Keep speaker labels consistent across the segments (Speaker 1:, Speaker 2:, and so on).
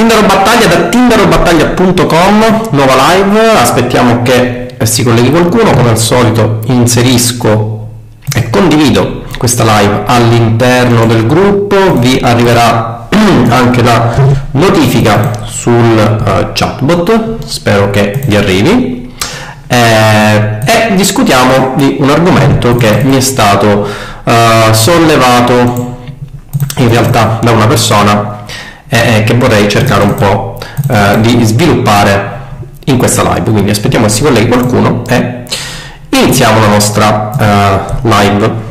Speaker 1: Tindaro Battaglia da tindarobattaglia.com, nuova live, aspettiamo che si colleghi qualcuno, come al solito inserisco e condivido questa live all'interno del gruppo, vi arriverà anche la notifica sul uh, chatbot, spero che vi arrivi, eh, e discutiamo di un argomento che mi è stato uh, sollevato in realtà da una persona eh, che vorrei cercare un po' eh, di sviluppare in questa live. Quindi aspettiamo che si colleghi qualcuno e iniziamo la nostra eh, live.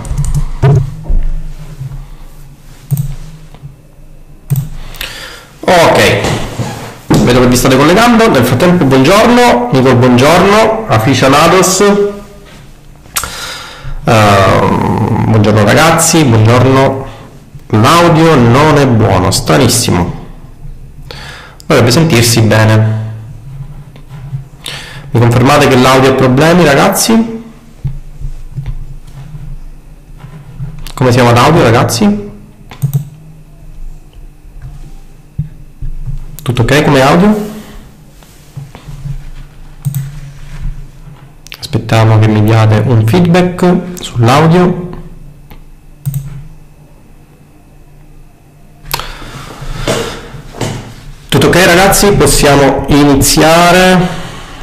Speaker 1: Ok, vedo che vi state collegando. Nel frattempo, buongiorno, Nicol, buongiorno, aficionados. Uh, buongiorno ragazzi, buongiorno L'audio non è buono, stranissimo. Dovrebbe sentirsi bene. Mi confermate che l'audio ha problemi, ragazzi? Come siamo ad audio, ragazzi? Tutto ok come audio? Aspettiamo che mi diate un feedback sull'audio. Tutto ok ragazzi? Possiamo iniziare.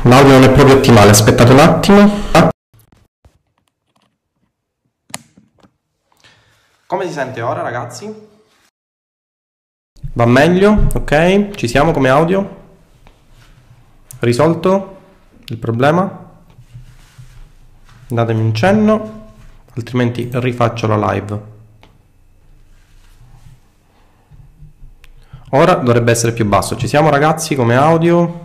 Speaker 1: L'audio non è proprio ottimale, aspettate un attimo. Come si sente ora ragazzi? Va meglio? Ok? Ci siamo come audio? Risolto il problema? Datemi un cenno, altrimenti rifaccio la live. Ora dovrebbe essere più basso. Ci siamo ragazzi come audio?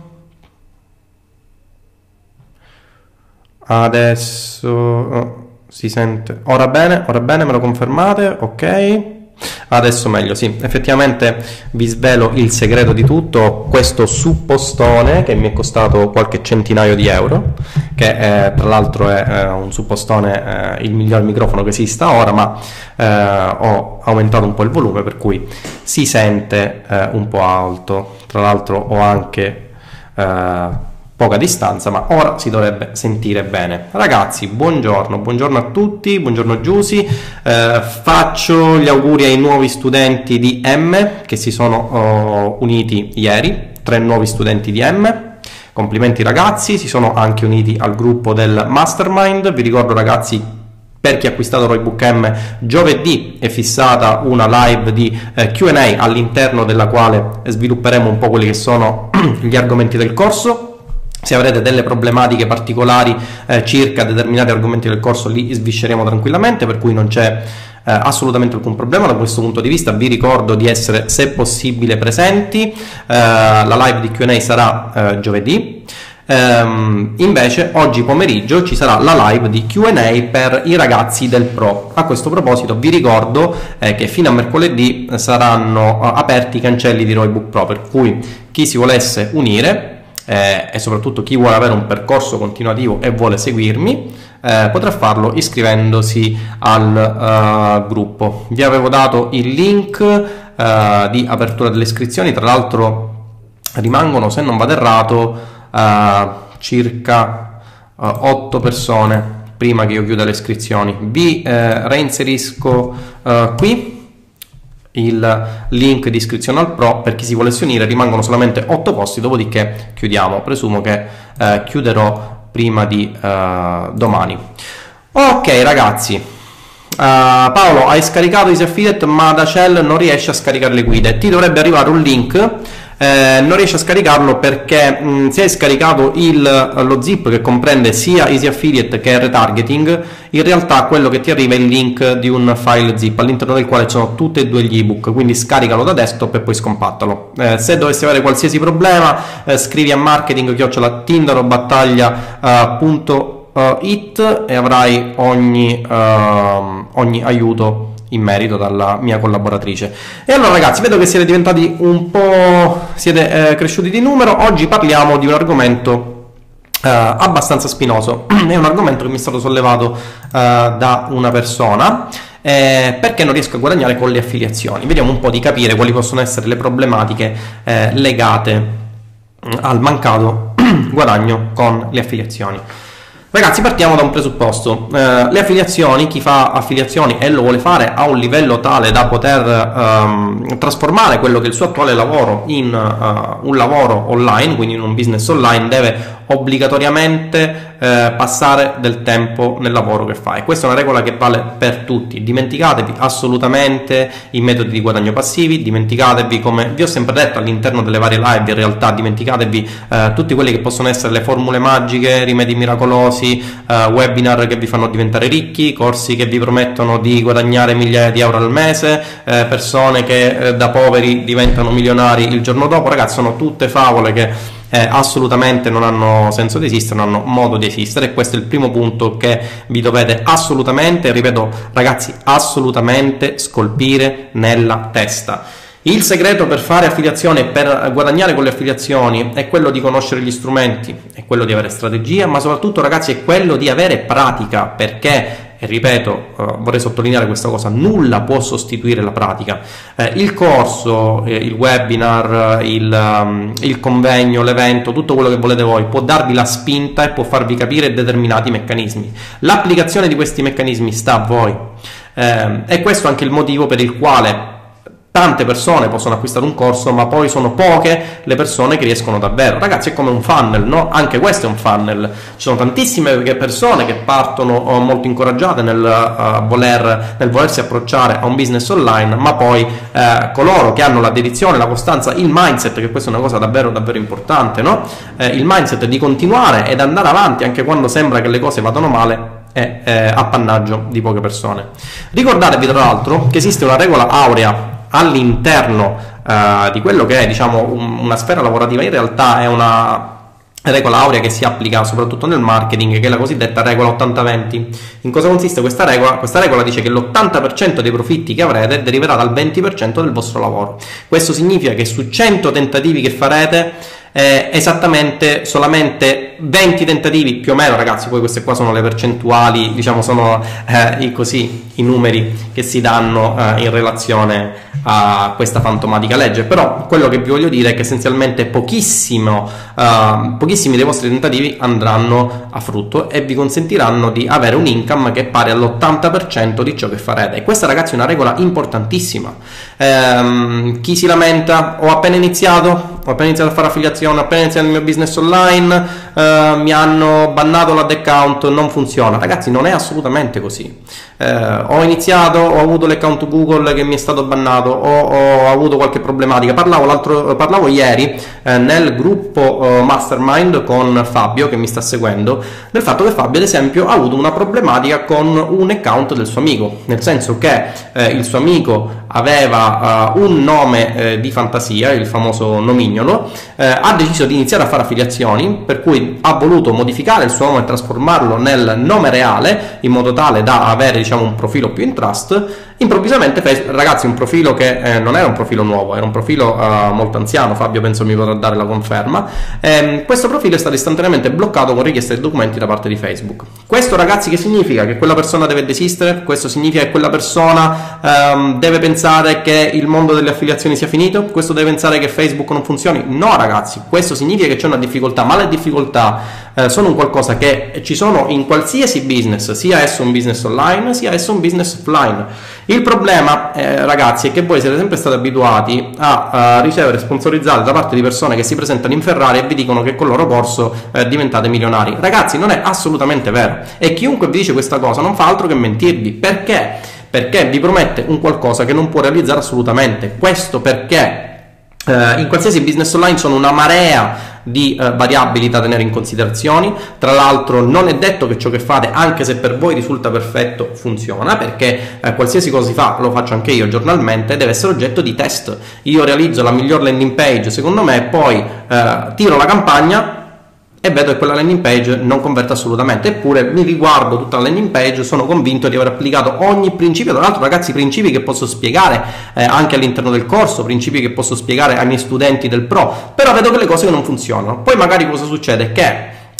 Speaker 1: Adesso oh, si sente. Ora bene, ora bene, me lo confermate? Ok. Adesso meglio, sì, effettivamente vi svelo il segreto di tutto, questo suppostone che mi è costato qualche centinaio di euro, che è, tra l'altro è eh, un suppostone, eh, il miglior microfono che esista ora, ma eh, ho aumentato un po' il volume per cui si sente eh, un po' alto, tra l'altro ho anche eh, poca distanza, ma ora si dovrebbe sentire bene. Ragazzi, buongiorno, buongiorno a tutti, buongiorno Giusy, eh, faccio gli auguri ai nuovi studenti di M che si sono oh, uniti ieri, tre nuovi studenti di M. Complimenti ragazzi, si sono anche uniti al gruppo del Mastermind. Vi ricordo ragazzi per chi ha acquistato Roybook M, giovedì è fissata una live di eh, QA all'interno della quale svilupperemo un po' quelli che sono gli argomenti del corso se avrete delle problematiche particolari eh, circa determinati argomenti del corso li svisceremo tranquillamente, per cui non c'è eh, assolutamente alcun problema da questo punto di vista. Vi ricordo di essere, se possibile, presenti. Eh, la live di QA sarà eh, giovedì. Um, invece oggi pomeriggio ci sarà la live di QA per i ragazzi del Pro. A questo proposito vi ricordo eh, che fino a mercoledì saranno uh, aperti i cancelli di Roybook Pro, per cui chi si volesse unire eh, e soprattutto chi vuole avere un percorso continuativo e vuole seguirmi eh, potrà farlo iscrivendosi al uh, gruppo. Vi avevo dato il link uh, di apertura delle iscrizioni, tra l'altro rimangono, se non vado errato, uh, circa 8 persone prima che io chiuda le iscrizioni. Vi reinserisco qui il link di iscrizione al Pro per chi si volesse unire rimangono solamente 8 posti dopodiché chiudiamo. Presumo che eh, chiuderò prima di eh, domani. Ok ragazzi. Uh, Paolo hai scaricato Easy Affiliate ma da Shell non riesci a scaricare le guide. Ti dovrebbe arrivare un link eh, non riesci a scaricarlo perché mh, mm, se hai scaricato il, lo zip che comprende sia Easy Affiliate che retargeting, in realtà quello che ti arriva è il link di un file zip all'interno del quale ci sono tutti e due gli ebook, quindi scaricalo da desktop e poi scompattalo. Eh, se dovessi avere qualsiasi problema, eh, scrivi a marketing tindarobattaglia.it e avrai ogni, uh, ogni aiuto in merito dalla mia collaboratrice. E allora ragazzi, vedo che siete diventati un po'... siete eh, cresciuti di numero, oggi parliamo di un argomento Uh, abbastanza spinoso. È un argomento che mi è stato sollevato uh, da una persona eh, perché non riesco a guadagnare con le affiliazioni. Vediamo un po' di capire quali possono essere le problematiche eh, legate mm, al mancato guadagno con le affiliazioni. Ragazzi, partiamo da un presupposto. Eh, le affiliazioni, chi fa affiliazioni e lo vuole fare a un livello tale da poter ehm, trasformare quello che è il suo attuale lavoro in uh, un lavoro online, quindi in un business online, deve obbligatoriamente eh, passare del tempo nel lavoro che fa e questa è una regola che vale per tutti. Dimenticatevi assolutamente i metodi di guadagno passivi dimenticatevi come vi ho sempre detto all'interno delle varie live in realtà dimenticatevi eh, tutti quelli che possono essere le formule magiche rimedi miracolosi eh, webinar che vi fanno diventare ricchi corsi che vi promettono di guadagnare migliaia di euro al mese eh, persone che eh, da poveri diventano milionari il giorno dopo. Ragazzi sono tutte favole che eh, assolutamente non hanno senso di esistere, non hanno modo di esistere questo è il primo punto che vi dovete assolutamente, ripeto ragazzi, assolutamente scolpire nella testa. Il segreto per fare affiliazione per guadagnare con le affiliazioni è quello di conoscere gli strumenti, è quello di avere strategia, ma soprattutto ragazzi è quello di avere pratica, perché e ripeto, eh, vorrei sottolineare questa cosa, nulla può sostituire la pratica. Eh, il corso, eh, il webinar, il, um, il, convegno, l'evento, tutto quello che volete voi, può darvi la spinta e può farvi capire determinati meccanismi. L'applicazione di questi meccanismi sta a voi. Eh, e questo è anche il motivo per il quale Tante persone possono acquistare un corso, ma poi sono poche le persone che riescono davvero. Ragazzi, è come un funnel, no? Anche questo è un funnel. Ci sono tantissime persone che partono oh, molto incoraggiate nel, uh, voler, nel volersi approcciare a un business online, ma poi uh, coloro che hanno la dedizione, la costanza, il mindset, che questa è una cosa davvero, davvero importante, no? Uh, il mindset di continuare ed andare avanti anche quando sembra che le cose vadano male, è eh, appannaggio di poche persone. Ricordatevi tra l'altro che esiste una regola aurea all'interno uh, di quello che è diciamo, un, una sfera lavorativa, in realtà è una regola aurea che si applica soprattutto nel marketing, che è la cosiddetta regola 80-20. In cosa consiste questa regola? Questa regola dice che l'80% dei profitti che avrete deriverà dal 20% del vostro lavoro. Questo significa che su 100 tentativi che farete eh, esattamente solamente 20 tentativi più o meno ragazzi poi queste qua sono le percentuali diciamo sono eh, i, così i numeri che si danno eh, in relazione a questa fantomatica legge. Però quello che vi voglio dire è che essenzialmente pochissimo uh, pochissimi dei vostri tentativi andranno a frutto e vi consentiranno di avere un income che è pari all'80% di ciò che farete. E questa ragazzi è una regola importantissima. Ehm, chi si lamenta ho appena iniziato ho appena iniziato a fare affiliazione, ho appena iniziato il mio business online, eh, mi hanno bannato l'ad account, non funziona. Ragazzi, non è assolutamente così. Eh, ho iniziato, ho avuto l'account Google che mi è stato bannato, ho, ho avuto qualche problematica. Parlavo, parlavo ieri eh, nel gruppo eh, Mastermind con Fabio che mi sta seguendo, del fatto che Fabio, ad esempio, ha avuto una problematica con un account del suo amico, nel senso che eh, il suo amico aveva un nome di fantasia, il famoso nomignolo, ha deciso di iniziare a fare affiliazioni, per cui ha voluto modificare il suo nome e trasformarlo nel nome reale, in modo tale da avere diciamo, un profilo più in trust Improvvisamente, ragazzi, un profilo che eh, non era un profilo nuovo, era un profilo uh, molto anziano, Fabio penso mi potrà dare la conferma, ehm, questo profilo è stato istantaneamente bloccato con richiesta di documenti da parte di Facebook. Questo ragazzi che significa? Che quella persona deve desistere? Questo significa che quella persona um, deve pensare che il mondo delle affiliazioni sia finito? Questo deve pensare che Facebook non funzioni? No ragazzi, questo significa che c'è una difficoltà, ma le difficoltà eh, sono un qualcosa che ci sono in qualsiasi business, sia esso un business online, sia esso un business offline. Il problema, eh, ragazzi, è che voi siete sempre stati abituati a, a, ricevere sponsorizzate da parte di persone che si presentano in Ferrari e vi dicono che con il loro corso eh, diventate milionari. Ragazzi, non è assolutamente vero. E chiunque vi dice questa cosa non fa altro che mentirvi. Perché? Perché vi promette un qualcosa che non può realizzare assolutamente. Questo perché Uh, in qualsiasi business online sono una marea di uh, variabili da tenere in considerazione. Tra l'altro, non è detto che ciò che fate, anche se per voi risulta perfetto, funziona perché uh, qualsiasi cosa si fa, lo faccio anche io giornalmente, deve essere oggetto di test. Io realizzo la miglior landing page secondo me, poi tiro la campagna e vedo che quella landing page non converte assolutamente. Eppure mi riguardo tutta la landing page, sono convinto di aver applicato ogni principio. Tra l'altro, ragazzi, principi che posso spiegare eh, anche all'interno del corso, principi che posso spiegare ai miei studenti del pro, però vedo che le cose non funzionano. Poi magari cosa succede? Che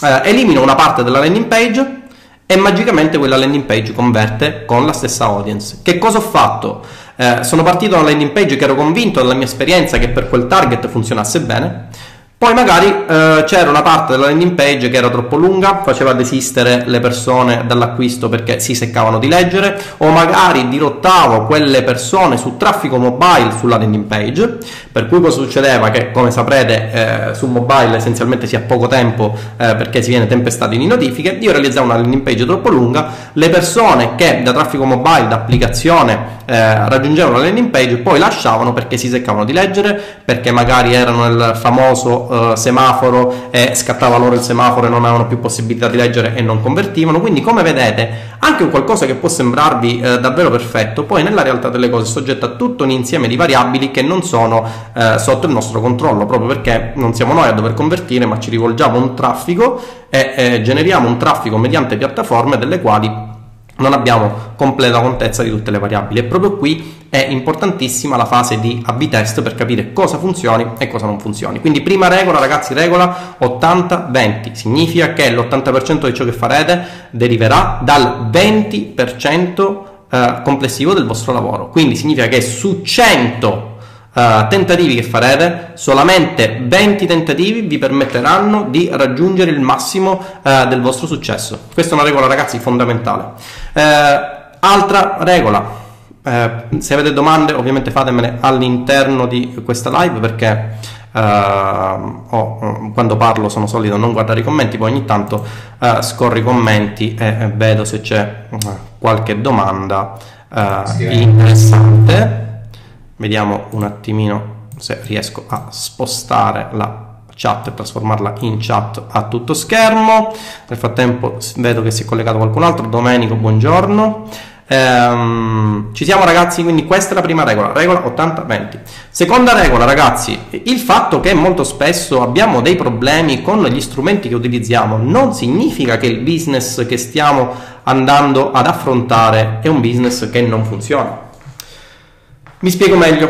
Speaker 1: eh, elimino una parte della landing page e magicamente quella landing page converte con la stessa audience. Che cosa ho fatto? Eh, sono partito da una landing page che ero convinto dalla mia esperienza che per quel target funzionasse bene poi magari eh, c'era una parte della landing page che era troppo lunga, faceva desistere le persone dall'acquisto perché si seccavano di leggere, o magari dirottavo quelle persone su traffico mobile sulla landing page, per cui cosa succedeva? Che come saprete eh, su mobile essenzialmente si ha poco tempo eh, perché si viene tempestati di notifiche, io realizzavo una landing page troppo lunga, le persone che da traffico mobile, da applicazione eh, raggiungevano la landing page poi lasciavano perché si seccavano di leggere, perché magari erano nel famoso eh, semaforo e scattava loro il semaforo e non avevano più possibilità di leggere e non convertivano. Quindi, come vedete, anche un qualcosa che può sembrarvi eh, davvero perfetto, poi nella realtà delle cose è soggetto a tutto un insieme di variabili che non sono eh, sotto il nostro controllo, proprio perché non siamo noi a dover convertire, ma ci rivolgiamo a un traffico e eh, generiamo un traffico mediante piattaforme delle quali non abbiamo completa contezza di tutte le variabili e proprio qui è importantissima la fase di A-B test per capire cosa funzioni e cosa non funzioni. Quindi prima regola ragazzi, regola 80-20, significa che l'80% di ciò che farete deriverà dal 20% eh, complessivo del vostro lavoro. Quindi significa che su 100 Uh, tentativi che farete, solamente 20 tentativi vi permetteranno di raggiungere il massimo uh, del vostro successo. Questa è una regola, ragazzi, fondamentale. Uh, altra regola. se avete domande, ovviamente fatemele all'interno di questa live perché oh, quando parlo sono solito non guardare i commenti, poi ogni tanto scorro i commenti e vedo se c'è qualche domanda interessante. Vediamo un attimino se riesco a spostare la chat e trasformarla in chat a tutto schermo. Nel frattempo vedo che si è collegato qualcun altro. Domenico, buongiorno. Ehm, ci siamo ragazzi, quindi questa è la prima regola, regola 80-20. Seconda regola ragazzi, il fatto che molto spesso abbiamo dei problemi con gli strumenti che utilizziamo non significa che il business che stiamo andando ad affrontare è un business che non funziona. Mi spiego meglio.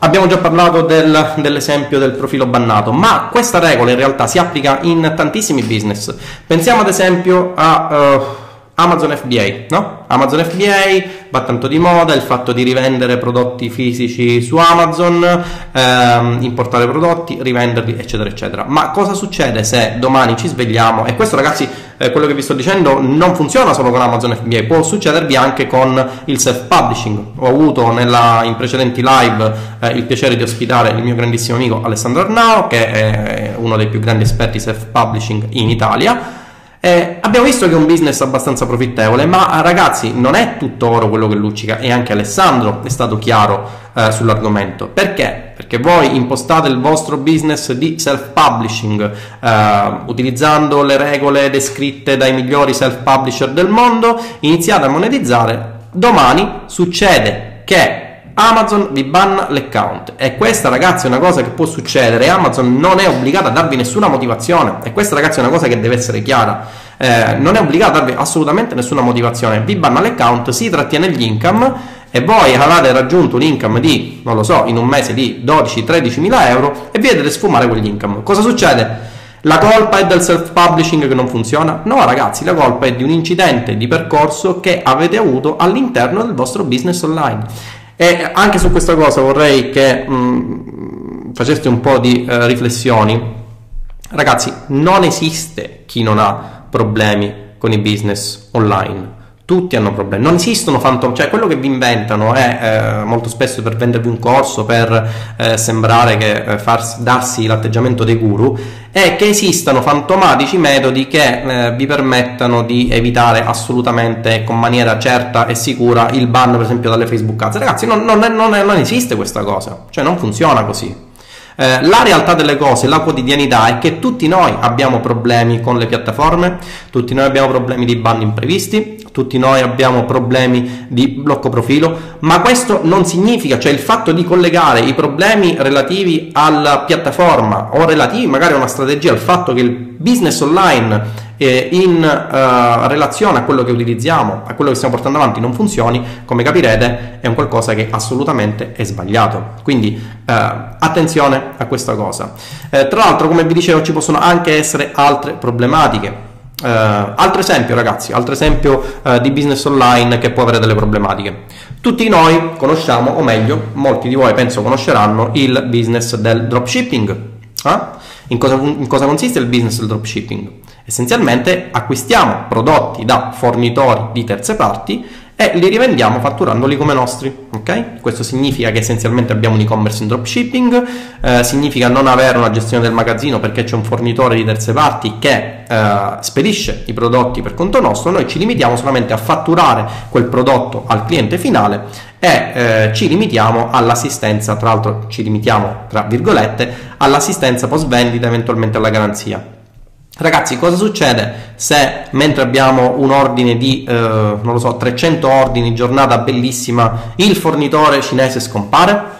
Speaker 1: Abbiamo già parlato del, dell'esempio del profilo bannato, ma questa regola in realtà si applica in tantissimi business. Pensiamo ad esempio a... Uh, Amazon FBA, no? Amazon FBA va tanto di moda il fatto di rivendere prodotti fisici su Amazon, ehm, importare prodotti, rivenderli, eccetera, eccetera. Ma cosa succede se domani ci svegliamo? E questo, ragazzi, eh, quello che vi sto dicendo non funziona solo con Amazon FBA, può succedervi anche con il self-publishing. Ho avuto nella, in precedenti live eh, il piacere di ospitare il mio grandissimo amico Alessandro Arnao, che è uno dei più grandi esperti self-publishing in Italia eh, abbiamo visto che è un business abbastanza profittevole, ma ragazzi non è tutto oro quello che luccica e anche Alessandro è stato chiaro eh, sull'argomento. Perché? Perché voi impostate il vostro business di self-publishing eh, utilizzando le regole descritte dai migliori self-publisher del mondo, iniziate a monetizzare, domani succede che Amazon vi banna l'account e questa ragazzi è una cosa che può succedere Amazon non è obbligata a darvi nessuna motivazione e questa ragazzi è una cosa che deve essere chiara eh, non è obbligata a darvi assolutamente nessuna motivazione vi banna l'account, si trattiene gli income e voi avete raggiunto un income di, non lo so, in un mese di 12-13 mila euro e vedete sfumare quegli income cosa succede? La colpa è del self-publishing che non funziona? No, ragazzi, la colpa è di un incidente di percorso che avete avuto all'interno del vostro business online. E anche su questa cosa vorrei che mh, mm, faceste un po' di uh, riflessioni. Ragazzi, non esiste chi non ha problemi con i business online tutti hanno problemi, non esistono fantom, cioè quello che vi inventano è eh, molto spesso per vendervi un corso, per eh, sembrare che eh, farsi, darsi l'atteggiamento dei guru, è che esistano fantomatici metodi che eh, vi permettano di evitare assolutamente con maniera certa e sicura il ban per esempio dalle Facebook ads. Ragazzi, non, non, è, non, è, non esiste questa cosa, cioè non funziona così. Eh, la realtà delle cose, la quotidianità è che tutti noi abbiamo problemi con le piattaforme, tutti noi abbiamo problemi di ban imprevisti, tutti noi abbiamo problemi di blocco profilo, ma questo non significa, cioè il fatto di collegare i problemi relativi alla piattaforma o relativi magari a una strategia, al fatto che il business online eh, in uh, relazione a quello che utilizziamo, a quello che stiamo portando avanti non funzioni, come capirete è un qualcosa che assolutamente è sbagliato. Quindi uh, attenzione a questa cosa. Eh, tra l'altro, come vi dicevo, ci possono anche essere altre problematiche. Uh, altro esempio, ragazzi, altro esempio uh, di business online che può avere delle problematiche. Tutti noi conosciamo, o meglio, molti di voi penso conosceranno il business del dropshipping. Eh? In, cosa, in cosa consiste il business del dropshipping? Essenzialmente acquistiamo prodotti da fornitori di terze parti e li rivendiamo fatturandoli come nostri. Okay? Questo significa che essenzialmente abbiamo un e-commerce in dropshipping, eh, significa non avere una gestione del magazzino perché c'è un fornitore di terze parti che eh, spedisce i prodotti per conto nostro, noi ci limitiamo solamente a fatturare quel prodotto al cliente finale e eh, ci limitiamo all'assistenza, tra l'altro ci limitiamo tra virgolette, all'assistenza post vendita, eventualmente alla garanzia. Ragazzi, cosa succede se mentre abbiamo un ordine di, eh, non lo so, 300 ordini, giornata bellissima, il fornitore cinese scompare?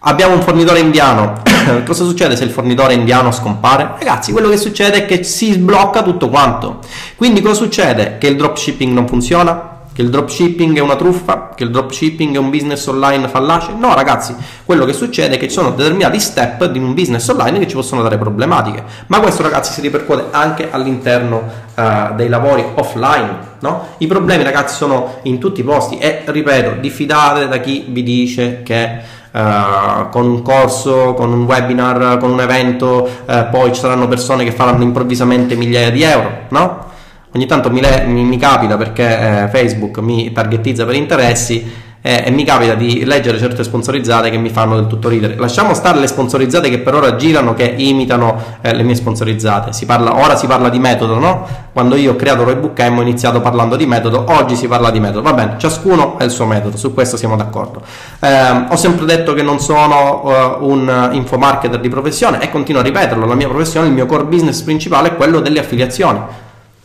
Speaker 1: Abbiamo un fornitore indiano, cosa succede se il fornitore indiano scompare? Ragazzi, quello che succede è che si sblocca tutto quanto. Quindi cosa succede? Che il dropshipping non funziona? Che il dropshipping è una truffa, che il dropshipping è un business online fallace. No, ragazzi, quello che succede è che ci sono determinati step di un business online che ci possono dare problematiche. Ma questo, ragazzi, si ripercuote anche all'interno uh, dei lavori offline. No? I problemi, ragazzi, sono in tutti i posti e ripeto, diffidate da chi vi dice che Uh, con un corso, con un webinar, con un evento, uh, poi ci saranno persone che faranno improvvisamente migliaia di euro, no? Ogni tanto mi, le, mi, mi capita perché eh, Facebook mi targetizza per interessi eh, e mi capita di leggere certe sponsorizzate che mi fanno del tutto ridere. Lasciamo stare le sponsorizzate che per ora girano, che imitano eh, le mie sponsorizzate. Si parla, ora si parla di metodo, no? Quando io ho creato Roybook M ho iniziato parlando di metodo, oggi si parla di metodo. Va bene, ciascuno ha il suo metodo, su questo siamo d'accordo. Eh, ho sempre detto che non sono uh, un infomarketer di professione e continuo a ripeterlo, la mia professione, il mio core business principale è quello delle affiliazioni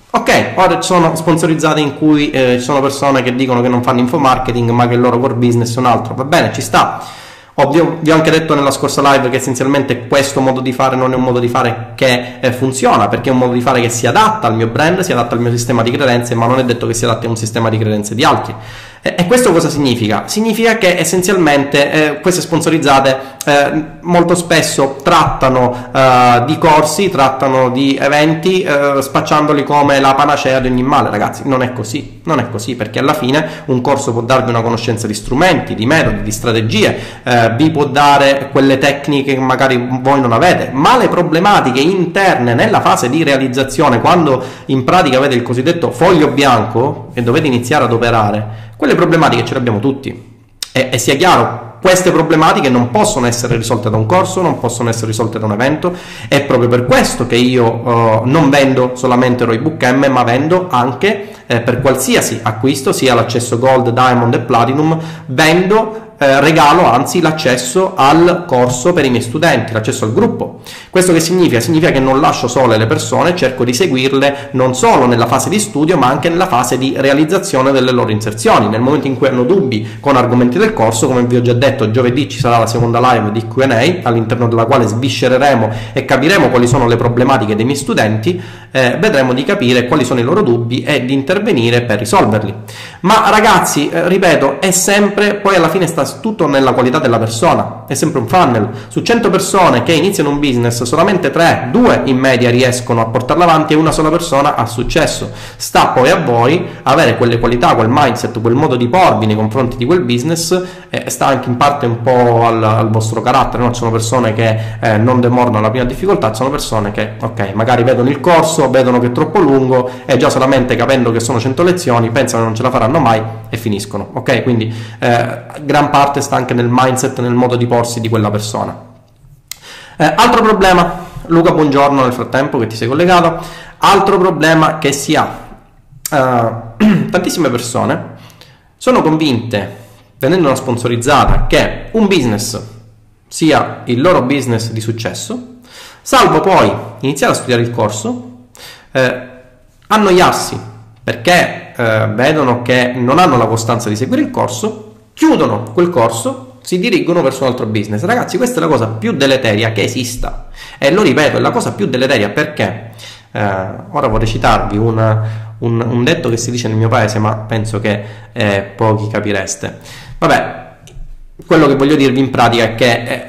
Speaker 1: Ok, ora ci sono sponsorizzate in cui eh, ci sono persone che dicono che non fanno infomarketing ma che il loro core business è un altro, va bene, ci sta. Ovvio, vi ho anche detto nella scorsa live che essenzialmente questo modo di fare non è un modo di fare che eh, funziona, perché è un modo di fare che si adatta al mio brand, si adatta al mio sistema di credenze, ma non è detto che si adatti a un sistema di credenze di altri. E questo cosa significa? Significa che essenzialmente eh, queste sponsorizzate eh, molto spesso trattano eh, di corsi, trattano di eventi, eh, spacciandoli come la panacea di ogni male. Ragazzi, non è così, non è così, perché alla fine un corso può darvi una conoscenza di strumenti, di metodi, di strategie, eh, vi può dare quelle tecniche che magari voi non avete, ma le problematiche interne nella fase di realizzazione, quando in pratica avete il cosiddetto foglio bianco e dovete iniziare ad operare, quelle problematiche ce le abbiamo tutti. E, e sia chiaro, queste problematiche non possono essere risolte da un corso, non possono essere risolte da un evento. È proprio per questo che io uh, non vendo solamente Roybook M, ma vendo anche eh, per qualsiasi acquisto, sia l'accesso Gold, Diamond e Platinum, vendo eh, regalo anzi l'accesso al corso per i miei studenti, l'accesso al gruppo. Questo che significa? Significa che non lascio sole le persone, cerco di seguirle non solo nella fase di studio ma anche nella fase di realizzazione delle loro inserzioni. Nel momento in cui hanno dubbi con argomenti del corso, come vi ho già detto, giovedì ci sarà la seconda live di QA all'interno della quale sviscereremo e capiremo quali sono le problematiche dei miei studenti, eh, vedremo di capire quali sono i loro dubbi e di intervenire per risolverli. Ma ragazzi, eh, ripeto, è sempre, poi alla fine sta tutto nella qualità della persona, è sempre un funnel. Su 100 persone che iniziano un business, solamente 3, 2 in media riescono a portarlo avanti e una sola persona ha successo. Sta poi a voi avere quelle qualità, quel mindset, quel modo di porvi nei confronti di quel business e sta anche in parte un po' al, al vostro carattere, no? Sono persone che eh, non demordono la prima difficoltà, sono persone che, ok, magari vedono il corso, vedono che è troppo lungo e già solamente capendo che sono 100 lezioni pensano che non ce la faranno mai e finiscono, ok? Quindi eh, gran parte sta anche nel mindset, nel modo di porsi di quella persona. Eh, altro problema, Luca, buongiorno nel frattempo che ti sei collegato. Altro problema che si ha, uh, tantissime persone sono convinte, venendo una sponsorizzata, che un business sia il loro business di successo, salvo poi iniziare a studiare il corso, eh, annoiarsi perché eh, vedono che non hanno la costanza di seguire il corso, chiudono quel corso si dirigono verso un altro business. Ragazzi, questa è la cosa più deleteria che esista. E lo ripeto, è la cosa più deleteria perché eh, ora vorrei citarvi una, un, un, detto che si dice nel mio paese, ma penso che eh, pochi capireste. Vabbè, quello che voglio dirvi in pratica è che eh,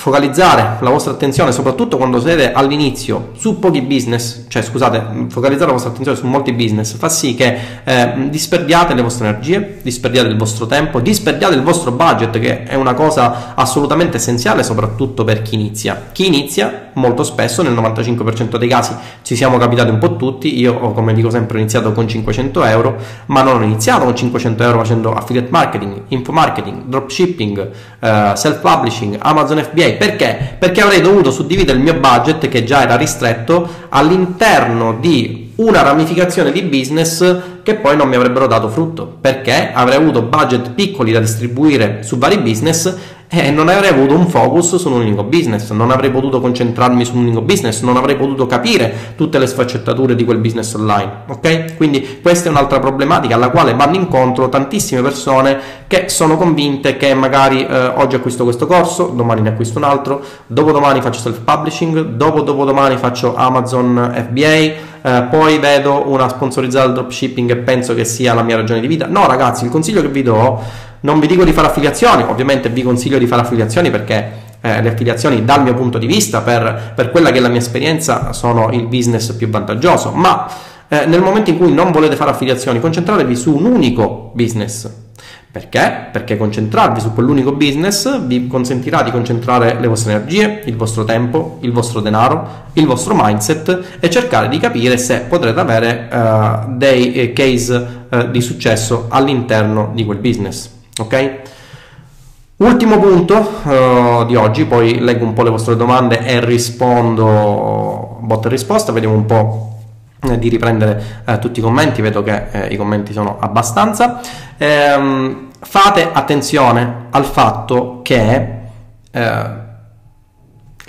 Speaker 1: focalizzare la vostra attenzione, soprattutto quando siete all'inizio, su pochi business, cioè scusate, focalizzare la vostra attenzione su molti business fa sì che eh, disperdiate le vostre energie, disperdiate il vostro tempo, disperdiate il vostro budget, che è una cosa assolutamente essenziale, soprattutto per chi inizia. Chi inizia, molto spesso, nel 95% dei casi, ci siamo capitati un po' tutti. Io, come dico sempre, ho iniziato con 500 euro, ma non ho iniziato con 500 euro facendo affiliate marketing, info marketing, dropshipping, eh, self-publishing, Amazon FBA perché? Perché avrei dovuto suddividere il mio budget, che già era ristretto, all'interno di una ramificazione di business che poi non mi avrebbero dato frutto, perché avrei avuto budget piccoli da distribuire su vari business e non avrei avuto un focus su un unico business, non avrei potuto concentrarmi su un unico business, non avrei potuto capire tutte le sfaccettature di quel business online, ok? Quindi questa è un'altra problematica alla quale vanno incontro tantissime persone che sono convinte che magari eh, oggi acquisto questo corso, domani ne acquisto un altro, dopodomani faccio self publishing, dopo dopodomani faccio Amazon FBA, eh, poi vedo una sponsorizzata dropshipping e penso che sia la mia ragione di vita. No, ragazzi, il consiglio che vi do non vi dico di fare affiliazioni, ovviamente vi consiglio di fare affiliazioni perché eh, le affiliazioni dal mio punto di vista, per, per, quella che è la mia esperienza, sono il business più vantaggioso, ma eh, nel momento in cui non volete fare affiliazioni, concentratevi su un unico business. Perché? Perché concentrarvi su quell'unico business vi consentirà di concentrare le vostre energie, il vostro tempo, il vostro denaro, il vostro mindset e cercare di capire se potrete avere uh, dei eh, case uh, di successo all'interno di quel business ok? Ultimo punto uh, di oggi, poi leggo un po' le vostre domande e rispondo botta e risposta, vediamo un po' eh, di riprendere eh, tutti i commenti, vedo che eh, i commenti sono abbastanza. Ehm, fate attenzione al fatto che eh,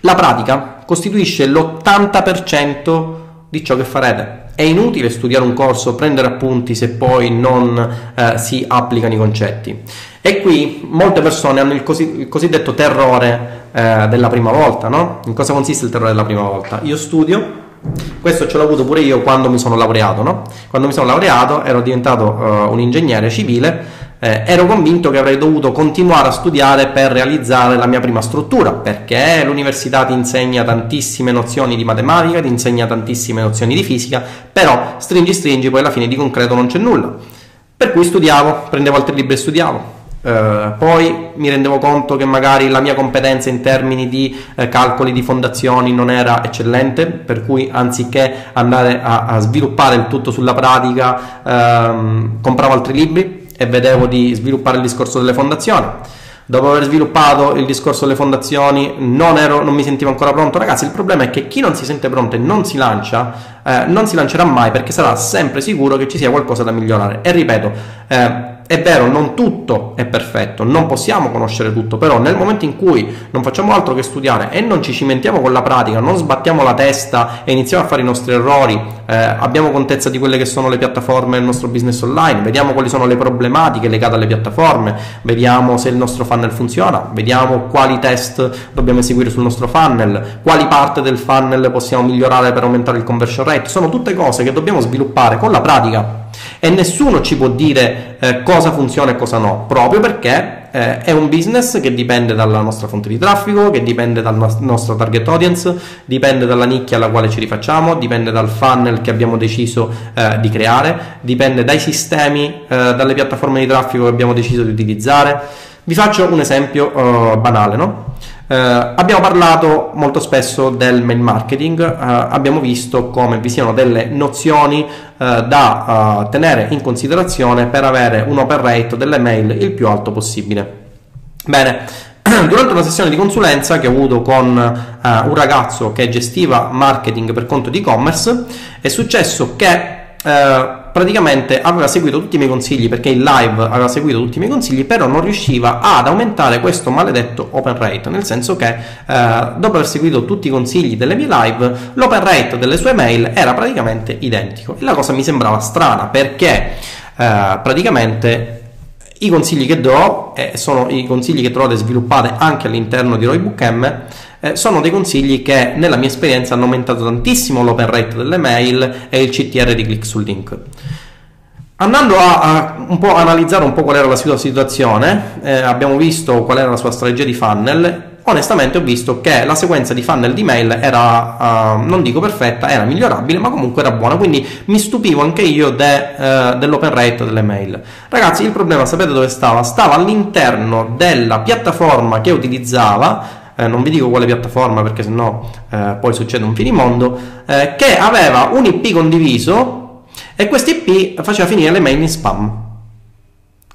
Speaker 1: la pratica costituisce l'80% di ciò che farete. È inutile studiare un corso, prendere appunti se poi non eh, si applicano i concetti. E qui molte persone hanno il, così, il cosiddetto terrore eh, della prima volta, no? In cosa consiste il terrore della prima volta? Io studio, questo ce l'ho avuto pure io quando mi sono laureato, no? Quando mi sono laureato ero diventato uh, un ingegnere civile, eh, ero convinto che avrei dovuto continuare a studiare per realizzare la mia prima struttura, perché l'università ti insegna tantissime nozioni di matematica, ti insegna tantissime nozioni di fisica, però stringi stringi poi alla fine di concreto non c'è nulla. Per cui studiavo, prendevo altri libri e studiavo Uh, poi mi rendevo conto che magari la mia competenza in termini di uh, calcoli di fondazioni non era eccellente, per cui anziché andare a, a sviluppare il tutto sulla pratica, uh, compravo altri libri e vedevo di sviluppare il discorso delle fondazioni. Dopo aver sviluppato il discorso delle fondazioni, non, ero, non mi sentivo ancora pronto. Ragazzi, il problema è che chi non si sente pronto e non si lancia, eh, non si lancerà mai perché sarà sempre sicuro che ci sia qualcosa da migliorare. E ripeto, eh, è vero, non tutto è perfetto, non possiamo conoscere tutto, però nel momento in cui non facciamo altro che studiare e non ci cimentiamo con la pratica, non sbattiamo la testa e iniziamo a fare i nostri errori, eh, abbiamo contezza di quelle che sono le piattaforme del nostro business online, vediamo quali sono le problematiche legate alle piattaforme, vediamo se il nostro funnel funziona, vediamo quali test dobbiamo eseguire sul nostro funnel, quali parti del funnel possiamo migliorare per aumentare il conversion rate, sono tutte cose che dobbiamo sviluppare con la pratica e nessuno ci può dire eh, cosa funziona e cosa no, proprio perché eh, è un business che dipende dalla nostra fonte di traffico, che dipende dal no- nostro target audience, dipende dalla nicchia alla quale ci rifacciamo, dipende dal funnel che abbiamo deciso eh, di creare, dipende dai sistemi, eh, dalle piattaforme di traffico che abbiamo deciso di utilizzare. Vi faccio un esempio uh, banale, no? Eh, abbiamo parlato molto spesso del mail marketing, eh, abbiamo visto come vi siano delle nozioni eh, da eh, tenere in considerazione per avere un open rate delle mail il più alto possibile. Bene, durante una sessione di consulenza che ho avuto con uh, un ragazzo che gestiva marketing per conto di e-commerce, è successo che uh, praticamente aveva seguito tutti i miei consigli perché in live aveva seguito tutti i miei consigli, però non riusciva ad aumentare questo maledetto open rate, nel senso che eh, dopo aver seguito tutti i consigli delle mie live, l'open rate delle sue mail era praticamente identico. E la cosa mi sembrava strana perché eh, praticamente i consigli che do eh, sono i consigli che trovate sviluppati anche all'interno di Roybook M eh, sono dei consigli che nella mia esperienza hanno aumentato tantissimo l'open rate delle mail e il CTR di click sul link. Andando a, a un po' analizzare un po' qual era la sua situazione, eh, abbiamo visto qual era la sua strategia di funnel onestamente ho visto che la sequenza di funnel di mail era, uh, non dico perfetta, era migliorabile, ma comunque era buona, quindi mi stupivo anche io de, uh, dell'open rate delle mail. Ragazzi, il problema sapete dove stava? Stava all'interno della piattaforma che utilizzava, eh, non vi dico quale piattaforma perché sennò eh, poi succede un finimondo, eh, che aveva un IP condiviso e questo IP faceva finire le mail in spam.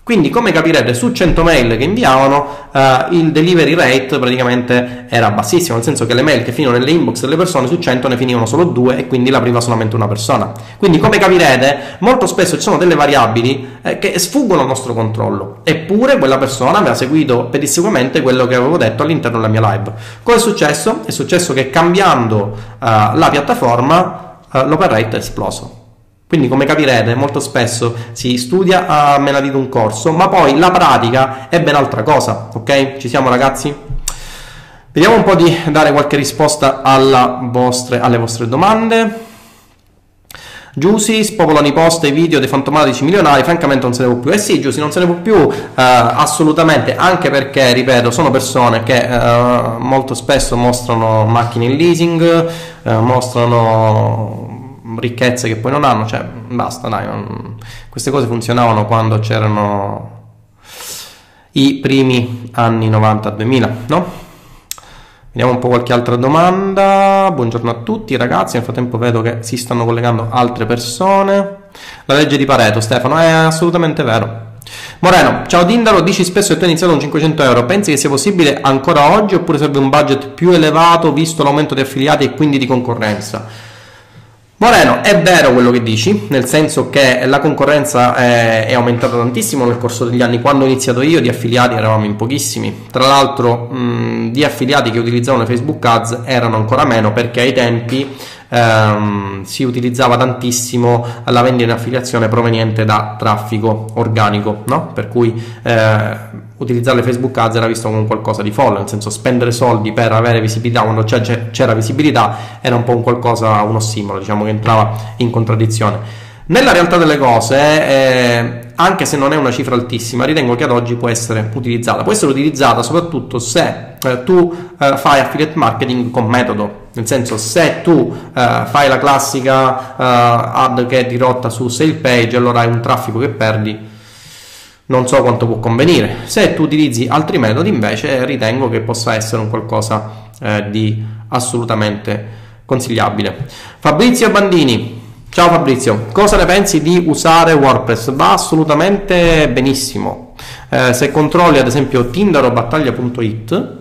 Speaker 1: Quindi, come capirete, su 100 mail che inviavano, eh, il delivery rate praticamente era bassissimo, nel senso che le mail che finivano nelle inbox delle persone su 100 ne finivano solo due e quindi l'apriva solamente una persona. Quindi, come capirete, molto spesso ci sono delle variabili eh, che sfuggono al nostro controllo. Eppure quella persona aveva seguito pedissequamente quello che avevo detto all'interno della mia live. Cosa è successo? È successo che cambiando eh, la piattaforma, eh, l'open rate è esploso. Quindi, come capirete, molto spesso si studia a menadito un corso, ma poi la pratica è ben altra cosa, ok? Ci siamo ragazzi? Vediamo un po' di dare qualche risposta vostre, alle vostre domande. Giusy spopolano i post e i video dei fantomatici milionari, francamente non se ne può più. Eh sì, Giusy non se ne può più, eh, assolutamente, anche perché, ripeto, sono persone che eh, molto spesso mostrano macchine in leasing, eh, mostrano ricchezze che poi non hanno, cioè basta, dai, non... queste cose funzionavano quando c'erano i primi anni 90-2000, no? Vediamo un po' qualche altra domanda. Buongiorno a tutti ragazzi, nel frattempo vedo che si stanno collegando altre persone. La legge di Pareto, Stefano, è assolutamente vero. Moreno, ciao Dindaro, dici spesso che tu hai iniziato con 500 euro, pensi che sia possibile ancora oggi oppure serve un budget più elevato visto l'aumento di affiliati e quindi di concorrenza? Moreno, è vero quello che dici, nel senso che la concorrenza è, è, aumentata tantissimo nel corso degli anni. Quando ho iniziato io di affiliati eravamo in pochissimi. Tra l'altro mh, di affiliati che utilizzavano Facebook Ads erano ancora meno perché ai tempi ehm, si utilizzava tantissimo la vendita in affiliazione proveniente da traffico organico, no? per cui eh, utilizzare Facebook Ads era visto come qualcosa di folle, nel senso spendere soldi per avere visibilità quando c'era visibilità era un po' un qualcosa, uno ossimolo, diciamo che entrava in contraddizione. Nella realtà delle cose, eh, anche se non è una cifra altissima, ritengo che ad oggi può essere utilizzata. Può essere utilizzata soprattutto se eh, tu eh, fai affiliate marketing con metodo, nel senso se tu eh, fai la classica eh, ad che è dirotta su sale page, allora hai un traffico che perdi, non so quanto può convenire. Se tu utilizzi altri metodi, invece, ritengo che possa essere un qualcosa eh, di assolutamente consigliabile. Fabrizio Bandini. Ciao Fabrizio, cosa ne pensi di usare WordPress? Va assolutamente benissimo. Eh, se controlli ad esempio tindarobattaglia.it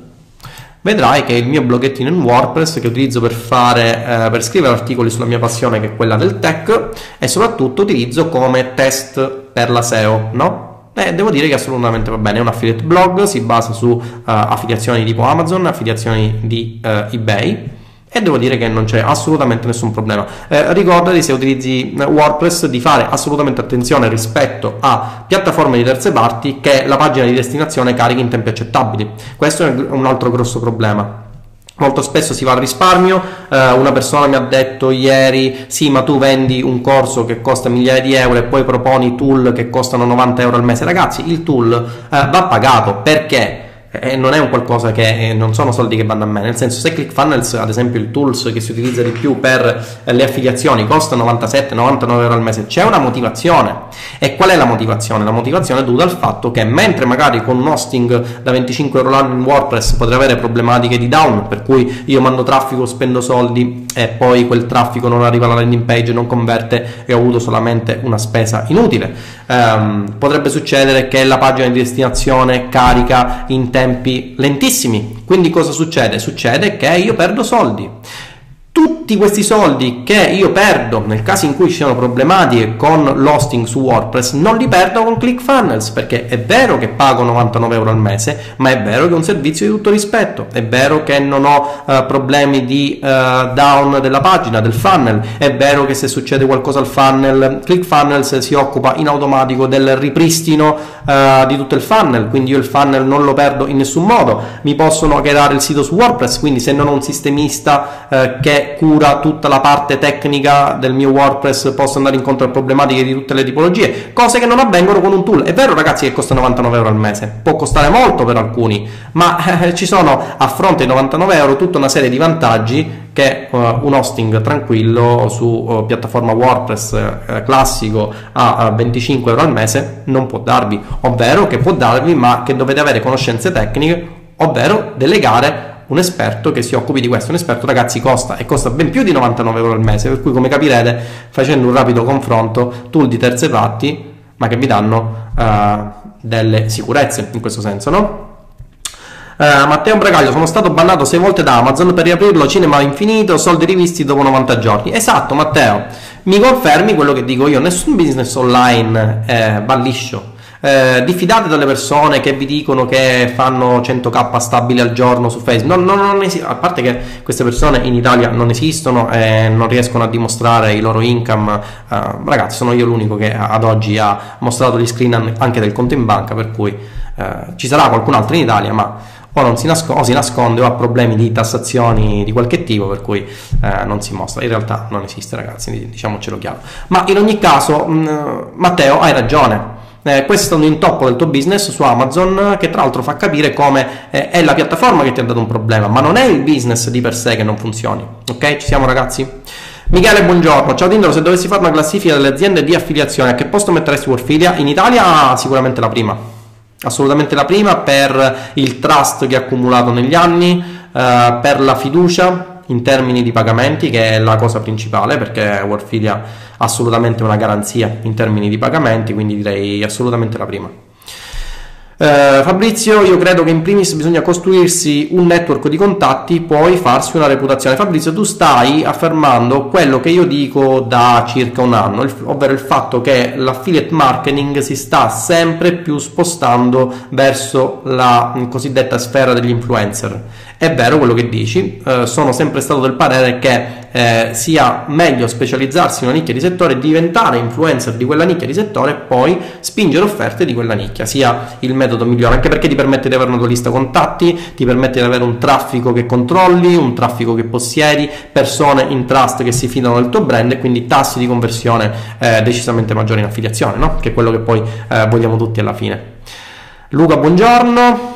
Speaker 1: vedrai che il mio bloggettino in WordPress che utilizzo per, fare, eh, per scrivere articoli sulla mia passione che è quella del tech e soprattutto utilizzo come test per la SEO, no? Eh, devo dire che assolutamente va bene, è un affiliate blog, si basa su uh, affiliazioni tipo Amazon, affiliazioni di uh, eBay e devo dire che non c'è assolutamente nessun problema. Eh, ricordati se utilizzi eh, WordPress di fare assolutamente attenzione rispetto a piattaforme di terze parti che la pagina di destinazione carichi in tempi accettabili. Questo è un altro grosso problema. Molto spesso si va al risparmio, eh, una persona mi ha detto ieri sì ma tu vendi un corso che costa migliaia di euro e poi proponi tool che costano 90 euro al mese, ragazzi il tool eh, va pagato. Perché? E non è un qualcosa che non sono soldi che vanno a me, nel senso se ClickFunnels, ad esempio il tools che si utilizza di più per le affiliazioni costa 97-99 euro al mese, c'è una motivazione. E qual è la motivazione? La motivazione è dovuta al fatto che mentre magari con un hosting da 25 euro l'anno in WordPress potrei avere problematiche di down, per cui io mando traffico, spendo soldi e poi quel traffico non arriva alla landing page, non converte e ho avuto solamente una spesa inutile. Um, potrebbe succedere che la pagina di destinazione carica in tempo tempi lentissimi. Quindi cosa succede? Succede che io perdo soldi tutti questi soldi che io perdo nel caso in cui ci siano problematiche con l'hosting su WordPress non li perdo con ClickFunnels perché è vero che pago 99 euro al mese ma è vero che è un servizio di tutto rispetto. È vero che non ho uh, problemi di uh, down della pagina del funnel. È vero che se succede qualcosa al funnel ClickFunnels si occupa in automatico del ripristino uh, di tutto il funnel. Quindi io il funnel non lo perdo in nessun modo. Mi possono hackerare il sito su WordPress quindi se non ho un sistemista che cura tutta la parte tecnica del mio WordPress posso andare incontro a problematiche di tutte le tipologie, cose che non avvengono con un tool. È vero ragazzi che costa 99 euro al mese, può costare molto per alcuni, ma eh, ci sono a fronte di 99 euro tutta una serie di vantaggi che uh, un hosting tranquillo su uh, piattaforma WordPress uh, classico a 25 euro al mese non può darvi, ovvero che può darvi ma che dovete avere conoscenze tecniche, ovvero delegare un esperto che si occupi di questo. Un esperto, ragazzi, costa e costa ben più di 99 euro al mese, per cui come capirete, facendo un rapido confronto, tool di terze parti, ma che vi danno delle sicurezze in questo senso, no? Uh, Matteo Bragaglio, sono stato bannato sei volte da Amazon per riaprirlo, cinema infinito, soldi rivisti dopo 90 giorni. Esatto, Matteo, mi confermi quello che dico io, nessun business online eh, va liscio. Eh, diffidate dalle persone che vi dicono che fanno 100k stabili al giorno su Facebook. No, no, non esi- a parte che queste persone in Italia non esistono e non riescono a dimostrare i loro income. Eh, ragazzi, sono io l'unico che ad oggi ha mostrato gli screen anche del conto in banca, per cui eh, ci sarà qualcun altro in Italia, ma o, si, nasco- o si nasconde o ha problemi di tassazioni di qualche tipo per cui eh, non si mostra. In realtà non esiste ragazzi, diciamocelo chiaro. Ma in ogni caso, mh, Matteo, hai ragione. Eh, questo è un intoppo del tuo business su Amazon che tra l'altro fa capire come eh, è la piattaforma che ti ha dato un problema, ma non è il business di per sé che non funzioni. Ok? Ci siamo ragazzi? Michele, buongiorno. Ciao Tindolo, se dovessi fare una classifica delle aziende di affiliazione, a che posto metteresti Warfilia? In Italia sicuramente la prima assolutamente la prima per il trust che ha accumulato negli anni, eh, per la fiducia in termini di pagamenti che è la cosa principale perché Warfilia ha assolutamente una garanzia in termini di pagamenti quindi direi assolutamente la prima eh, Fabrizio, io credo che in primis bisogna costruirsi un network di contatti, poi farsi una reputazione. Fabrizio, tu stai affermando quello che io dico da circa un anno, ovvero il fatto che l'affiliate marketing si sta sempre più spostando verso la cosiddetta sfera degli influencer. È vero quello che dici, eh, sono sempre stato del parere che eh, sia meglio specializzarsi in una nicchia di settore, diventare influencer di quella nicchia di settore e poi spingere offerte di quella nicchia, sia il metodo migliore, anche perché ti permette di avere una tua lista contatti, ti permette di avere un traffico che controlli, un traffico che possiedi, persone in trust che si fidano del tuo brand e quindi tassi di conversione eh, decisamente maggiori in affiliazione, no? che è quello che poi eh, vogliamo tutti alla fine. Luca, buongiorno.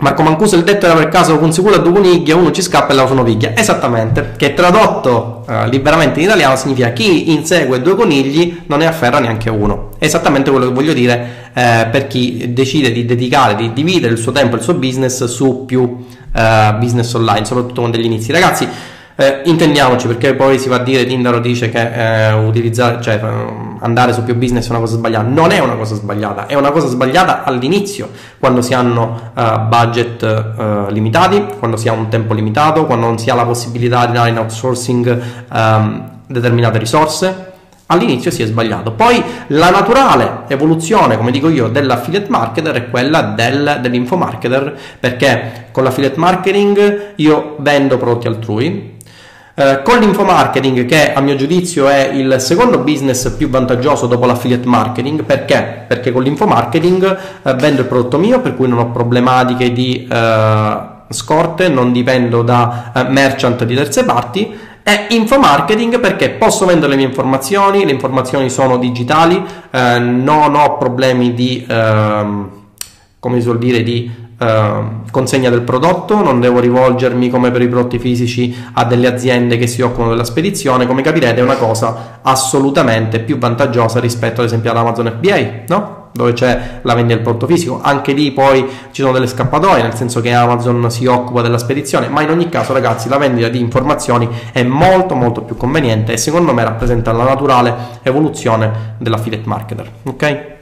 Speaker 1: Marco Mancuso il detto era per caso con sicuro due coniglie, uno ci scappa e l'altro sono piglia. Esattamente, che tradotto uh, liberamente in italiano significa chi insegue due conigli non ne afferra neanche uno. Esattamente quello che voglio dire eh, per chi decide di dedicare, di dividere il suo tempo e il suo business su più uh, business online, soprattutto con degli inizi. Ragazzi, eh, intendiamoci perché poi si va a dire, Tindaro dice che eh, utilizzare, cioè, andare su più business è una cosa sbagliata. Non è una cosa sbagliata, è una cosa sbagliata all'inizio, quando si hanno uh, budget uh, limitati, quando si ha un tempo limitato, quando non si ha la possibilità di dare in outsourcing um, determinate risorse. All'inizio si è sbagliato. Poi la naturale evoluzione, come dico io, dell'affiliate marketer è quella del, dell'infomarketer, perché con l'affiliate marketing io vendo prodotti altrui, eh, con l'infomarketing, che a mio giudizio è il secondo business più vantaggioso dopo l'affiliate marketing, perché? Perché con l'infomarketing eh, vendo il prodotto mio, per cui non ho problematiche di eh, scorte, non dipendo da eh, merchant di terze parti. E infomarketing perché posso vendere le mie informazioni, le informazioni sono digitali, eh, non ho problemi di, ehm, come si vuol dire, di Uh, consegna del prodotto, non devo rivolgermi come per i prodotti fisici a delle aziende che si occupano della spedizione, come capirete è una cosa assolutamente più vantaggiosa rispetto ad esempio ad Amazon FBA, no? dove c'è la vendita del prodotto fisico, anche lì poi ci sono delle scappatoie, nel senso che Amazon si occupa della spedizione, ma in ogni caso ragazzi la vendita di informazioni è molto molto più conveniente e secondo me rappresenta la naturale evoluzione dell'affiliate marketer, ok?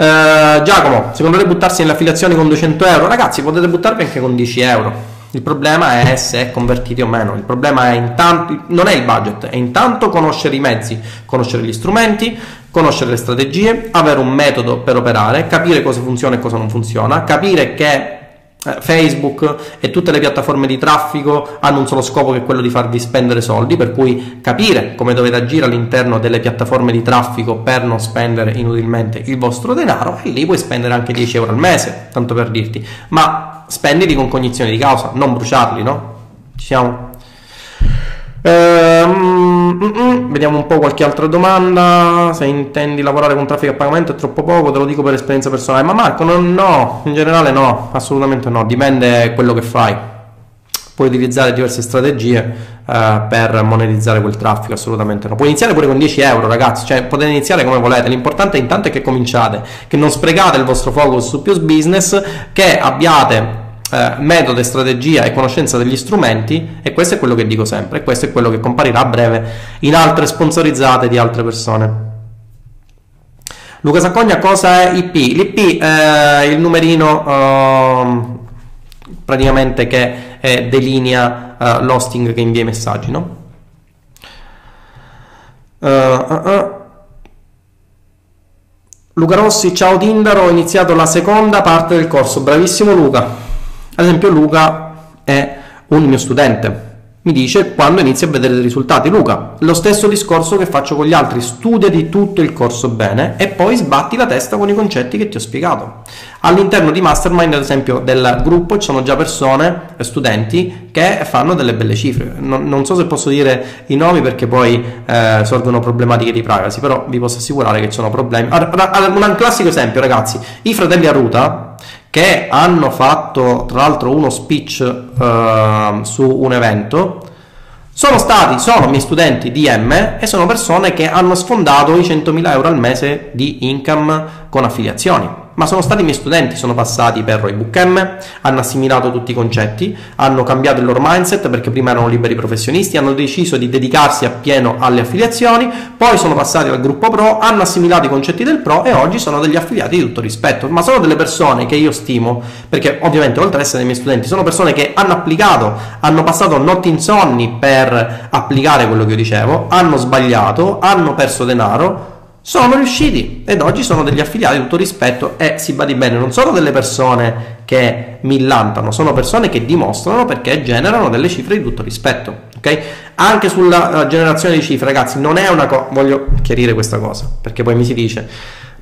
Speaker 1: Uh, Giacomo, secondo te buttarsi nell'affiliazione con 200 euro? Ragazzi, potete buttarvi anche con 10 euro. Il problema è se è convertiti o meno. Il problema è intanto, non è il budget, è intanto conoscere i mezzi, conoscere gli strumenti, conoscere le strategie, avere un metodo per operare, capire cosa funziona e cosa non funziona, capire che Facebook e tutte le piattaforme di traffico hanno un solo scopo che è quello di farvi spendere soldi, per cui capire come dovete agire all'interno delle piattaforme di traffico per non spendere inutilmente il vostro denaro e lì puoi spendere anche 10 euro al mese, tanto per dirti, ma spendili con cognizione di causa, non bruciarli, no? Ci siamo? Ehm, mm, mm, vediamo un po' qualche altra domanda. Se intendi lavorare con traffico a pagamento è troppo poco, te lo dico per esperienza personale. Ma Marco, no, no in generale no, assolutamente no. Dipende quello che fai. Puoi utilizzare diverse strategie eh, per monetizzare quel traffico, assolutamente no. Puoi iniziare pure con 10 euro, ragazzi. Cioè, potete iniziare come volete. L'importante intanto è che cominciate, che non sprecate il vostro focus su più business, che abbiate eh, metodo, strategia e conoscenza degli strumenti e questo è quello che dico sempre e questo è quello che comparirà a breve in altre sponsorizzate di altre persone. Luca Saccogna cosa è IP? L'IP è il numerino uh, praticamente che eh, delinea uh, l'hosting che invia i messaggi, no? Uh, Luca Rossi, ciao Tindaro, ho iniziato la seconda parte del corso, bravissimo Luca. Ad esempio Luca è un mio studente, mi dice quando inizia a vedere dei risultati. Luca, lo stesso discorso che faccio con gli altri, studia di tutto il corso bene e poi sbatti la testa con i concetti che ti ho spiegato. All'interno di Mastermind, ad esempio, del gruppo ci sono già persone, studenti, che fanno delle belle cifre. Non, non so se posso dire i nomi perché poi eh, sorgono problematiche di privacy, però vi posso assicurare che ci sono problemi. Un classico esempio, ragazzi, i fratelli Aruta che hanno fatto tra l'altro uno speech uh, su un evento. Sono stati, sono miei studenti di M e sono persone che hanno sfondato i 100.000 euro al mese di income con affiliazioni ma sono stati i miei studenti, sono passati per Roybook M, hanno assimilato tutti i concetti, hanno cambiato il loro mindset perché prima erano liberi professionisti, hanno deciso di dedicarsi appieno alle affiliazioni, poi sono passati al gruppo Pro, hanno assimilato i concetti del Pro e oggi sono degli affiliati di tutto rispetto, ma sono delle persone che io stimo, perché ovviamente oltre ad essere dei miei studenti, sono persone che hanno applicato, hanno passato notti insonni per applicare quello che io dicevo, hanno sbagliato, hanno perso denaro, sono riusciti ed oggi sono degli affiliati di tutto rispetto e si badi bene, non sono delle persone che millantano, sono persone che dimostrano perché generano delle cifre di tutto rispetto, ok? Anche sulla generazione di cifre, ragazzi, non è una cosa, voglio chiarire questa cosa, perché poi mi si dice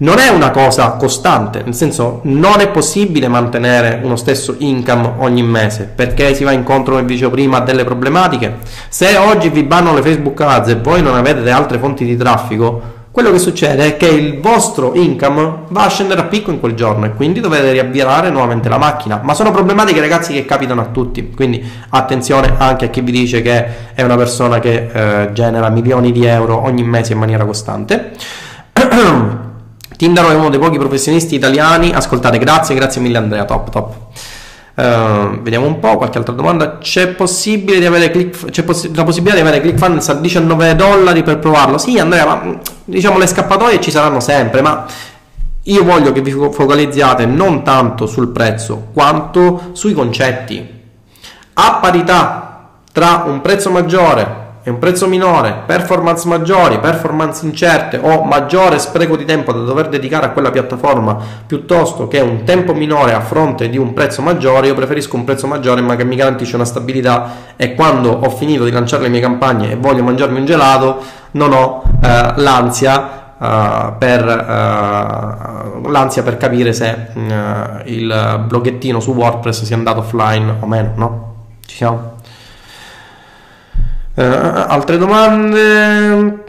Speaker 1: non è una cosa costante, nel senso non è possibile mantenere uno stesso income ogni mese perché si va incontro, come dicevo prima, a delle problematiche. Se oggi vi bannano le Facebook Ads e voi non avete altre fonti di traffico, quello che succede è che il vostro income va a scendere a picco in quel giorno e quindi dovete riavviare nuovamente la macchina. Ma sono problematiche, ragazzi, che capitano a tutti. Quindi attenzione anche a chi vi dice che è una persona che eh, genera milioni di euro ogni mese in maniera costante. Tindaro è uno dei pochi professionisti italiani. Ascoltate, grazie, grazie mille Andrea, top, top. Uh, vediamo un po', qualche altra domanda. C'è, possibile di avere click, c'è poss- la possibilità di avere ClickFunnels a 19 dollari per provarlo? Sì, Andrea, ma diciamo le scappatoie ci saranno sempre, ma io voglio che vi focalizziate non tanto sul prezzo quanto sui concetti. A parità tra un prezzo maggiore e un prezzo minore, performance maggiori, performance incerte o maggiore spreco di tempo da dover dedicare a quella piattaforma piuttosto che un tempo minore a fronte di un prezzo maggiore, io preferisco un prezzo maggiore ma che mi garantisce una stabilità e quando ho finito di lanciare le mie campagne e voglio mangiarmi un gelato non ho eh, l'ansia Uh, per, uh, l'ansia per capire se uh, il bloggettino su WordPress sia andato offline o meno, no? Ci siamo? Altre domande?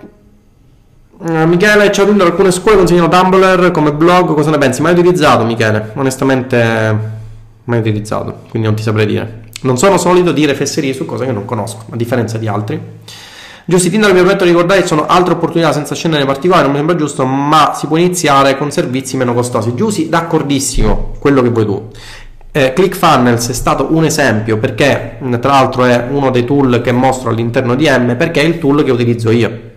Speaker 1: Michele, ciao Tinder, alcune scuole consigliano Tumblr come blog, cosa ne pensi? Mai utilizzato Michele? Onestamente mai utilizzato, quindi non ti saprei dire. Non sono solito dire fesserie su cose che non conosco, a differenza di altri. Giusti, Tinder mi permetto di ricordare che sono altre opportunità senza scendere nei particolari, non mi sembra giusto, ma si può iniziare con servizi meno costosi. Giusti, d'accordissimo, quello che vuoi tu. Eh, ClickFunnels è stato un esempio perché tra l'altro è uno dei tool che mostro all'interno di M perché è il tool che utilizzo io.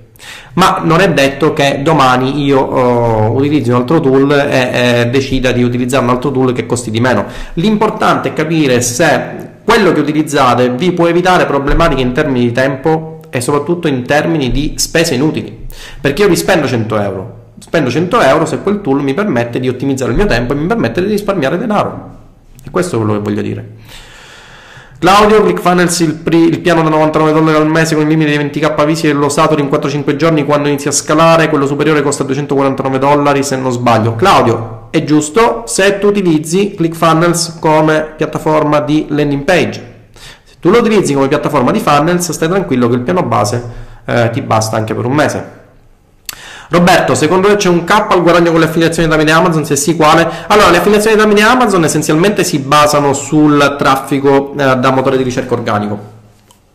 Speaker 1: Ma non è detto che domani io uh, utilizzi un altro tool e, e decida di utilizzare un altro tool che costi di meno. L'importante è capire se quello che utilizzate vi può evitare problematiche in termini di tempo e soprattutto in termini di spese inutili. Perché io vi spendo 100 euro, spendo 100 euro se quel tool mi permette di ottimizzare il mio tempo e mi permette di risparmiare denaro. E questo è quello che voglio dire. Claudio, ClickFunnels il, pri- il piano da 99 dollari al mese con il limite di 20k visite lo stato in 4-5 giorni quando inizia a scalare, quello superiore costa 249 dollari se non sbaglio. Claudio, è giusto se tu utilizzi ClickFunnels come piattaforma di landing page Tu lo utilizzi come piattaforma di funnels, stai tranquillo che il piano base eh, ti basta anche per un mese. Roberto, secondo te c'è un K al guadagno con le affiliazioni tramite Amazon? Se sì, quale? Allora, le affiliazioni tramite Amazon essenzialmente si basano sul traffico eh, da motore di ricerca organico.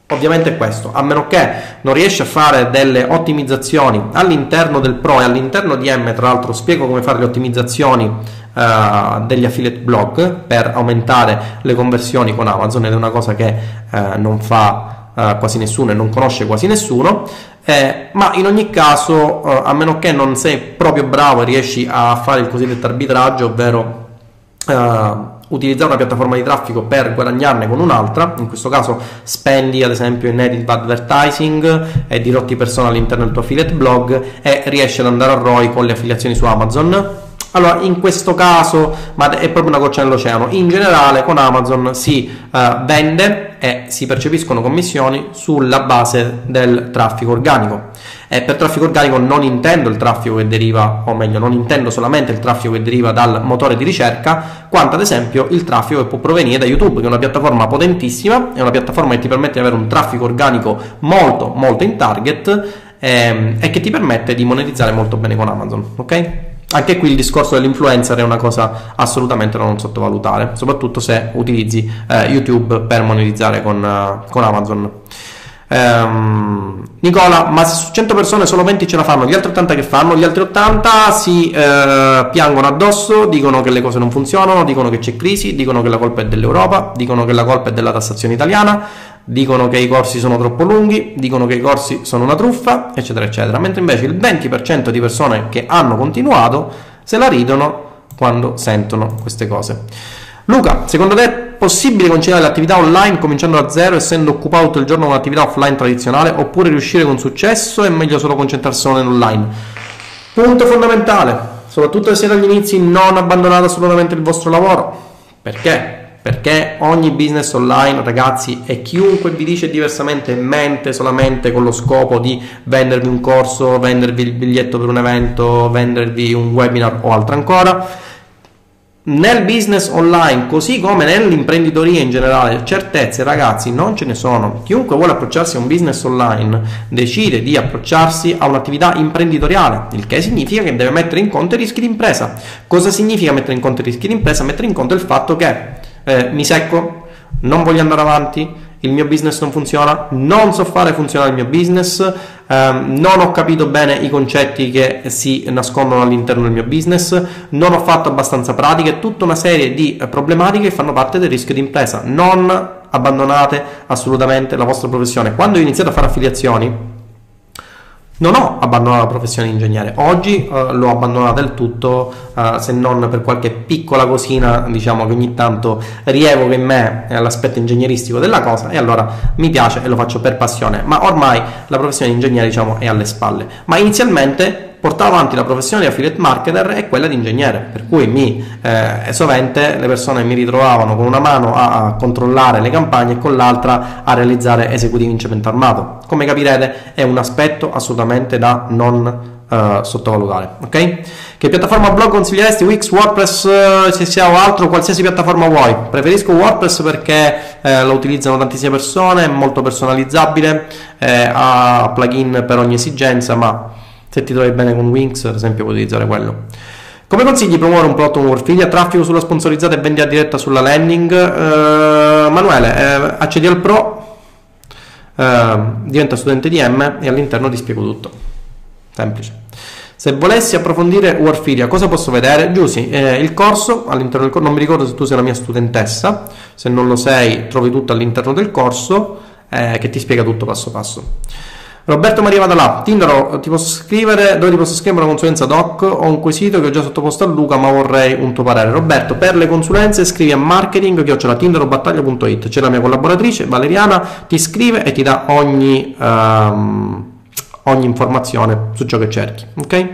Speaker 1: Ovviamente è questo, a meno che non riesci a fare delle ottimizzazioni all'interno del Pro e all'interno di M, tra l'altro spiego come fare le ottimizzazioni uh, degli affiliate blog per aumentare le conversioni con Amazon ed è una cosa che uh, non fa uh, quasi nessuno e non conosce quasi nessuno, eh, ma in ogni caso, a meno che non sei proprio bravo e riesci a fare il cosiddetto arbitraggio, ovvero utilizzare una piattaforma di traffico per guadagnarne con un'altra, in questo caso spendi ad esempio in native advertising e dirotti persone all'interno del tuo affiliate blog e riesci ad andare a ROI con le affiliazioni su Amazon. Allora, in questo caso, ma è proprio una goccia nell'oceano, in generale con Amazon si uh, vende e si percepiscono commissioni sulla base del traffico organico. E per traffico organico non intendo il traffico che deriva, o meglio, non intendo solamente il traffico che deriva dal motore di ricerca, quanto ad esempio il traffico che può provenire da YouTube, che è una piattaforma potentissima, è una piattaforma che ti permette di avere un traffico organico molto, molto in target ehm, e che ti permette di monetizzare molto bene con Amazon. Ok? Anche qui il discorso dell'influencer è una cosa assolutamente da non sottovalutare, soprattutto se utilizzi eh, YouTube per monetizzare con, uh, con Amazon. Um, Nicola, ma se su 100 persone solo 20 ce la fanno, gli altri 80 che fanno? Gli altri 80 si eh, piangono addosso, dicono che le cose non funzionano, dicono che c'è crisi, dicono che la colpa è dell'Europa, dicono che la colpa è della tassazione italiana, dicono che i corsi sono troppo lunghi, dicono che i corsi sono una truffa, eccetera, eccetera. Mentre invece il 20% di persone che hanno continuato se la ridono quando sentono queste cose. Luca, secondo te è possibile conciliare l'attività online cominciando da zero, essendo occupato tutto il giorno con un'attività offline tradizionale, oppure riuscire con successo è meglio solo concentrarsi solo nell'online? Punto fondamentale, soprattutto se siete agli inizi, non abbandonate assolutamente il vostro lavoro. Perché? Perché ogni business online, ragazzi, e chiunque vi dice diversamente mente solamente con lo scopo di vendervi un corso, vendervi il biglietto per un evento, vendervi un webinar o altro ancora nel business online, così come nell'imprenditoria in generale, certezze ragazzi non ce ne sono. Chiunque vuole approcciarsi a un business online decide di approcciarsi a un'attività imprenditoriale, il che significa che deve mettere in conto i rischi di impresa. Cosa significa mettere in conto i rischi di impresa? Mettere in conto il fatto che eh, mi secco, non voglio andare avanti, il mio business non funziona, non so fare funzionare il mio business, ehm, non ho capito bene i concetti che si nascondono all'interno del mio business, non ho fatto abbastanza pratiche, tutta una serie di problematiche che fanno parte del rischio di impresa. Non abbandonate assolutamente la vostra professione. Quando ho iniziato a fare affiliazioni, non ho abbandonato la professione di ingegnere, oggi uh, l'ho abbandonata del tutto, uh, se non per qualche piccola cosina, diciamo che ogni tanto rievoca in me l'aspetto ingegneristico della cosa e allora mi piace e lo faccio per passione, ma ormai la professione di ingegnere diciamo è alle spalle. Ma inizialmente portavo avanti la professione di affiliate marketer e quella di ingegnere, per cui mi, eh, sovente le persone mi ritrovavano con una mano a, a, controllare le campagne e con l'altra a realizzare esecutivi in cemento armato. Come capirete è un aspetto assolutamente da non Uh, sottovalutare. Ok? Che piattaforma blog consiglieresti? Wix, WordPress, uh, se sia o altro, qualsiasi piattaforma vuoi. Preferisco WordPress perché uh, lo utilizzano tantissime persone, è molto personalizzabile, eh, ha plugin per ogni esigenza, ma se ti trovi bene con Wings, ad esempio, puoi utilizzare quello. Come consigli promuovere un prodotto con Warfilia? Traffico sulla sponsorizzata e vendita diretta sulla landing? Uh, Manuele, eh, accedi al Pro, uh, diventa studente di M e all'interno ti spiego tutto. Semplice. Se volessi approfondire Warfilia, cosa posso vedere? Giussi, eh, il corso, all'interno del corso, non mi ricordo se tu sei la mia studentessa, se non lo sei trovi tutto all'interno del corso eh, che ti spiega tutto passo passo. Roberto Maria Vadalà, Tindaro, ti posso scrivere, dove ti posso scrivere una consulenza doc? Ho un quesito che ho già sottoposto a Luca, ma vorrei un tuo parere. Roberto, per le consulenze scrivi a marketing tindarobattaglia.it. C'è la mia collaboratrice Valeriana, ti scrive e ti dà ogni, um, ogni informazione su ciò che cerchi. Ok?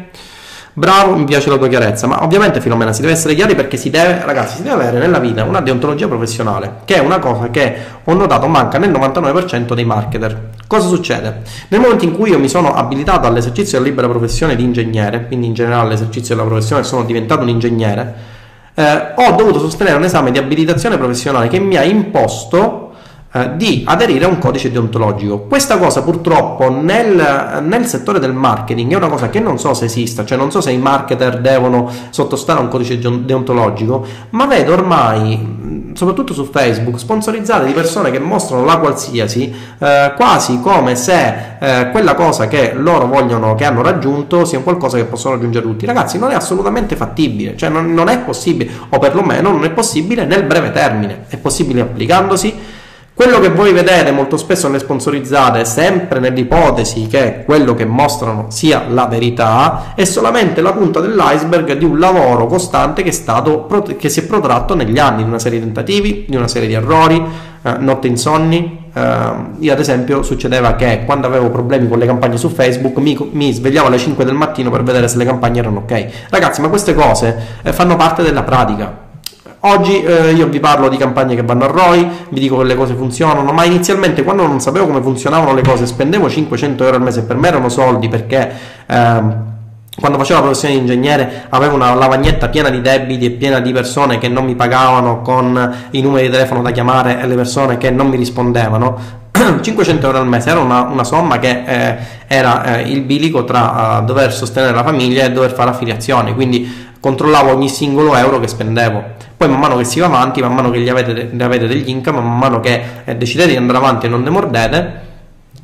Speaker 1: Bravo, mi piace la tua chiarezza, ma ovviamente Filomena si deve essere chiari perché si deve, ragazzi, si deve avere nella vita una deontologia professionale, che è una cosa che ho notato manca nel 99% dei marketer. Cosa succede? Nel momento in cui io mi sono abilitato all'esercizio della libera professione di ingegnere, quindi in generale all'esercizio della professione sono diventato un ingegnere, eh, ho dovuto sostenere un esame di abilitazione professionale che mi ha imposto eh, di aderire a un codice deontologico. Questa cosa purtroppo nel, nel, settore del marketing è una cosa che non so se esista, cioè non so se i marketer devono sottostare a un codice deontologico, ma vedo ormai, soprattutto su Facebook, sponsorizzate di persone che mostrano la qualsiasi, eh, quasi come se eh, quella cosa che loro vogliono, che hanno raggiunto, sia qualcosa che possono raggiungere tutti. Ragazzi, non è assolutamente fattibile, cioè non, non è possibile, o perlomeno non è possibile nel breve termine, è possibile applicandosi quello che voi vedete molto spesso nelle sponsorizzate, sempre nell'ipotesi che quello che mostrano sia la verità, è solamente la punta dell'iceberg di un lavoro costante che, stato, che si è protratto negli anni, di una serie di tentativi, di una serie di errori, eh, notte insonni. Eh, io ad esempio succedeva che quando avevo problemi con le campagne su Facebook mi, mi, svegliavo alle 5 del mattino per vedere se le campagne erano ok. Ragazzi, ma queste cose eh, fanno parte della pratica Oggi eh, io vi parlo di campagne che vanno a ROI, vi dico che le cose funzionano, ma inizialmente quando non sapevo come funzionavano le cose spendevo 500 euro al mese per me erano soldi perché... Ehm, quando facevo la professione di ingegnere avevo una lavagnetta piena di debiti e piena di persone che non mi pagavano con i numeri di telefono da chiamare e le persone che non mi rispondevano. 500 euro al mese era una, una somma che eh, era eh, il bilico tra uh, dover sostenere la famiglia e dover fare affiliazioni quindi controllavo ogni singolo euro che spendevo poi man mano che si va avanti, man mano che gli avete, avete degli income, man mano che eh, decidete di andare avanti e non ne mordete,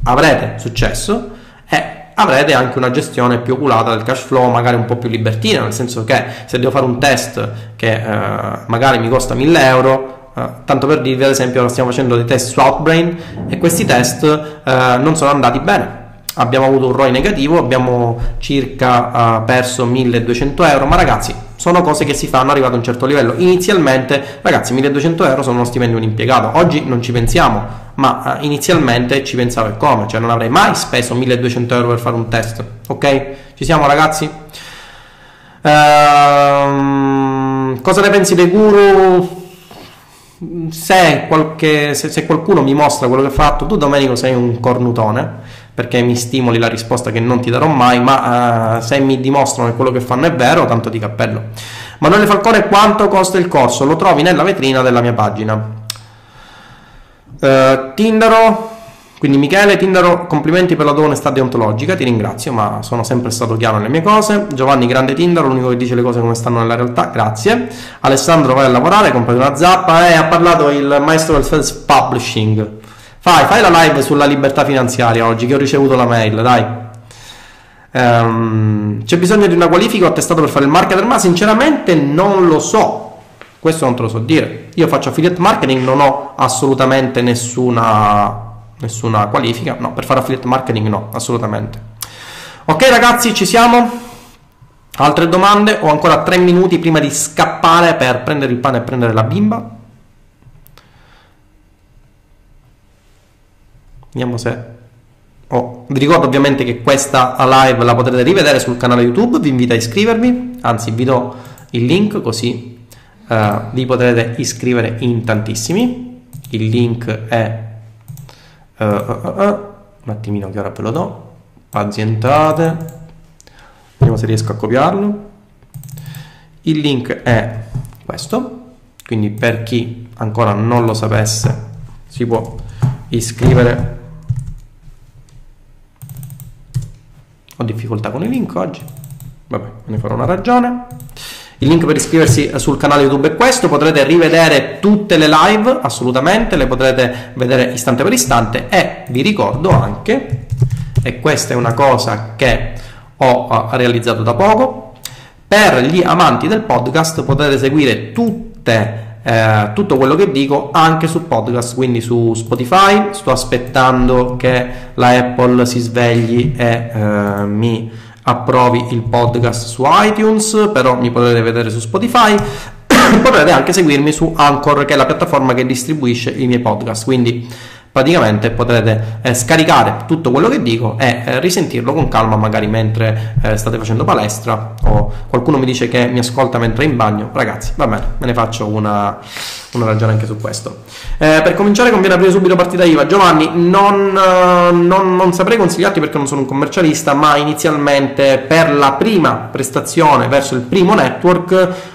Speaker 1: avrete successo e avrete anche una gestione più oculata del cash flow, magari un po' più libertina, nel senso che se devo fare un test che eh, magari mi costa 1000 euro, eh, tanto per dirvi ad esempio stiamo facendo dei test su Outbrain e questi test eh, non sono andati bene abbiamo avuto un ROI negativo, abbiamo circa uh, perso 1200 euro, ma ragazzi sono cose che si fanno arrivato a un certo livello. Inizialmente, ragazzi, 1200 euro sono uno stipendio di un impiegato, oggi non ci pensiamo, ma uh, inizialmente ci pensavo e come, cioè non avrei mai speso 1200 euro per fare un test, ok? Ci siamo ragazzi? Uh, cosa ne pensi dei guru? Se, qualche, se, se qualcuno mi mostra quello che ha fatto, tu Domenico sei un cornutone perché mi stimoli la risposta che non ti darò mai, ma uh, se mi dimostrano che quello che fanno è vero, tanto di cappello. Manuele Falcone, quanto costa il corso? Lo trovi nella vetrina della mia pagina. Uh, Tindaro, quindi Michele Tindaro, complimenti per la tua onestà deontologica, ti ringrazio, ma sono sempre stato chiaro nelle mie cose. Giovanni Grande Tindaro, l'unico che dice le cose come stanno nella realtà, grazie. Alessandro vai a lavorare, comprati una zappa e ha parlato il maestro del self publishing. Fai, fai la live sulla libertà finanziaria oggi che ho ricevuto la mail, dai. Um, c'è bisogno di una qualifica o attestato per fare il marketer? Ma sinceramente non lo so. Questo non te lo so dire. Io faccio affiliate marketing, non ho assolutamente nessuna, nessuna qualifica. No, per fare affiliate marketing no, assolutamente. Ok ragazzi, ci siamo? Altre domande? Ho ancora tre minuti prima di scappare per prendere il pane e prendere la bimba. Vediamo se... Oh, vi ricordo ovviamente che questa live la potrete rivedere sul canale YouTube, vi invito a iscrivervi, anzi vi do il link così uh, vi potrete iscrivere in tantissimi. Il link è... Uh, uh, un attimino che ora ve lo do. Pazientate. Vediamo se riesco a copiarlo. Il link è questo, quindi per chi ancora non lo sapesse si può iscrivere Ho difficoltà con i link oggi. Vabbè, ne farò una ragione. Il link per iscriversi sul canale YouTube è questo, potrete rivedere tutte le live, assolutamente, le potrete vedere istante per istante e vi ricordo anche, e questa è una cosa che ho realizzato da poco, per gli amanti del podcast potete seguire tutte eh, tutto quello che dico anche su podcast, quindi su Spotify. Sto aspettando che la Apple si svegli e eh, mi approvi il podcast su iTunes, però mi potete vedere su Spotify. Potrete anche seguirmi su Anchor, che è la piattaforma che distribuisce i miei podcast. Quindi praticamente potrete eh, scaricare tutto quello che dico e eh, risentirlo con calma magari mentre eh, state facendo palestra o qualcuno mi dice che mi ascolta mentre è in bagno. Ragazzi va bene me ne faccio una, una ragione anche su questo. Eh, per cominciare conviene aprire subito partita IVA. Giovanni non, eh, non, non, saprei consigliarti perché non sono un commercialista ma inizialmente per la prima prestazione verso il primo network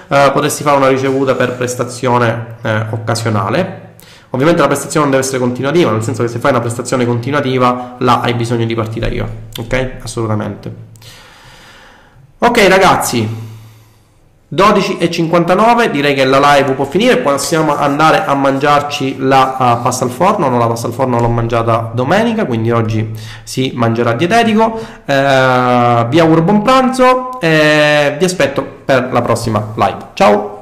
Speaker 1: eh, potresti fare una ricevuta per prestazione occasionale Ovviamente la prestazione non deve essere continuativa, nel senso che se fai una prestazione continuativa, là hai bisogno di partita IVA, ok? Assolutamente. Ok ragazzi, 12.59 direi che la live può finire. Possiamo andare a mangiarci la uh, pasta al forno. No la pasta al forno l'ho mangiata domenica quindi oggi si mangerà dietetico. Eh, vi auguro buon pranzo e vi aspetto per la prossima live. Ciao